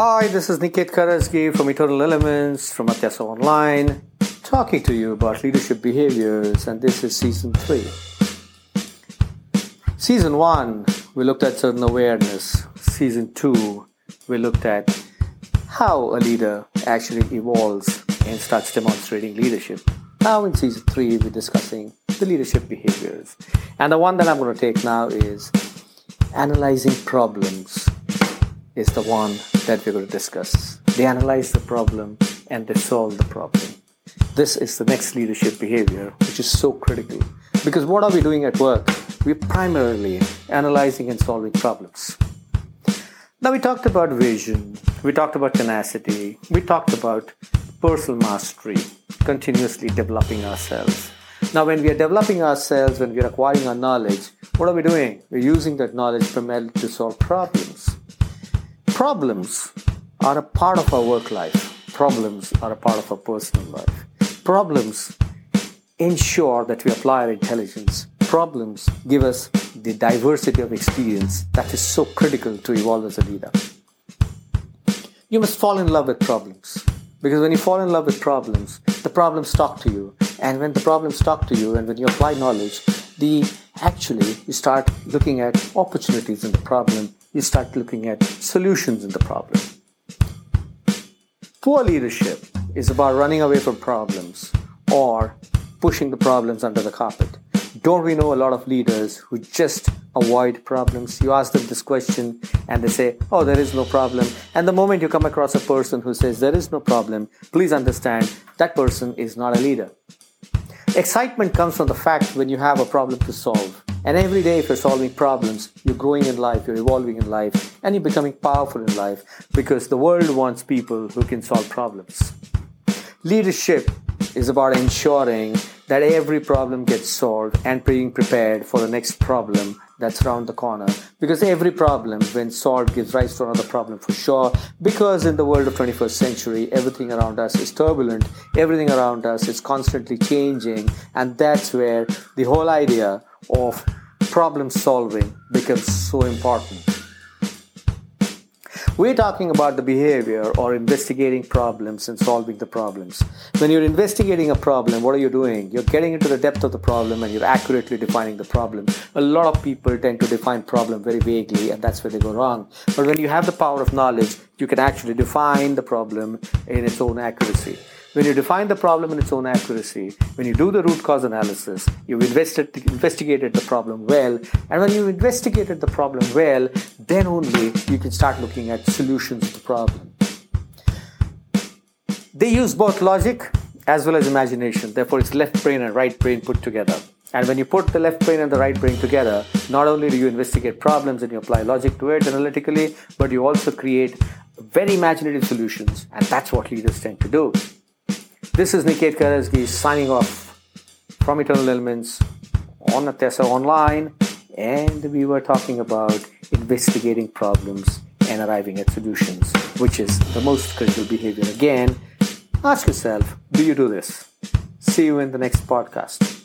Hi, this is Niket Karajagi from Eternal Elements from Atyasa Online, talking to you about leadership behaviors, and this is season three. Season one, we looked at certain awareness. Season two, we looked at how a leader actually evolves and starts demonstrating leadership. Now, in season three, we're discussing the leadership behaviors. And the one that I'm going to take now is analyzing problems is the one that we're going to discuss. They analyze the problem and they solve the problem. This is the next leadership behavior, which is so critical. Because what are we doing at work? We're primarily analyzing and solving problems. Now, we talked about vision, we talked about tenacity, we talked about personal mastery, continuously developing ourselves. Now, when we are developing ourselves, when we are acquiring our knowledge, what are we doing? We're using that knowledge primarily to solve problems. Problems are a part of our work life. Problems are a part of our personal life. Problems ensure that we apply our intelligence. Problems give us the diversity of experience that is so critical to evolve as a leader. You must fall in love with problems. Because when you fall in love with problems, the problems talk to you. And when the problems talk to you and when you apply knowledge, the actually you start looking at opportunities in the problem you start looking at solutions in the problem. Poor leadership is about running away from problems or pushing the problems under the carpet. Don't we know a lot of leaders who just avoid problems? You ask them this question and they say, Oh, there is no problem. And the moment you come across a person who says there is no problem, please understand that person is not a leader. Excitement comes from the fact when you have a problem to solve. And every day, if you're solving problems, you're growing in life, you're evolving in life, and you're becoming powerful in life because the world wants people who can solve problems. Leadership is about ensuring that every problem gets solved and being prepared for the next problem that's around the corner. Because every problem, when solved, gives rise to another problem for sure. Because in the world of 21st century, everything around us is turbulent, everything around us is constantly changing, and that's where the whole idea of problem solving becomes so important. We're talking about the behavior or investigating problems and solving the problems. When you're investigating a problem, what are you doing? You're getting into the depth of the problem and you're accurately defining the problem. A lot of people tend to define problem very vaguely and that's where they go wrong. But when you have the power of knowledge, you can actually define the problem in its own accuracy. When you define the problem in its own accuracy, when you do the root cause analysis, you've invested, investigated the problem well, and when you've investigated the problem well, then only you can start looking at solutions to the problem. They use both logic as well as imagination, therefore, it's left brain and right brain put together. And when you put the left brain and the right brain together, not only do you investigate problems and you apply logic to it analytically, but you also create very imaginative solutions, and that's what leaders tend to do. This is Niket Karajagi signing off from Eternal Elements on Atyasa Online, and we were talking about investigating problems and arriving at solutions, which is the most critical behavior. Again, ask yourself do you do this? See you in the next podcast.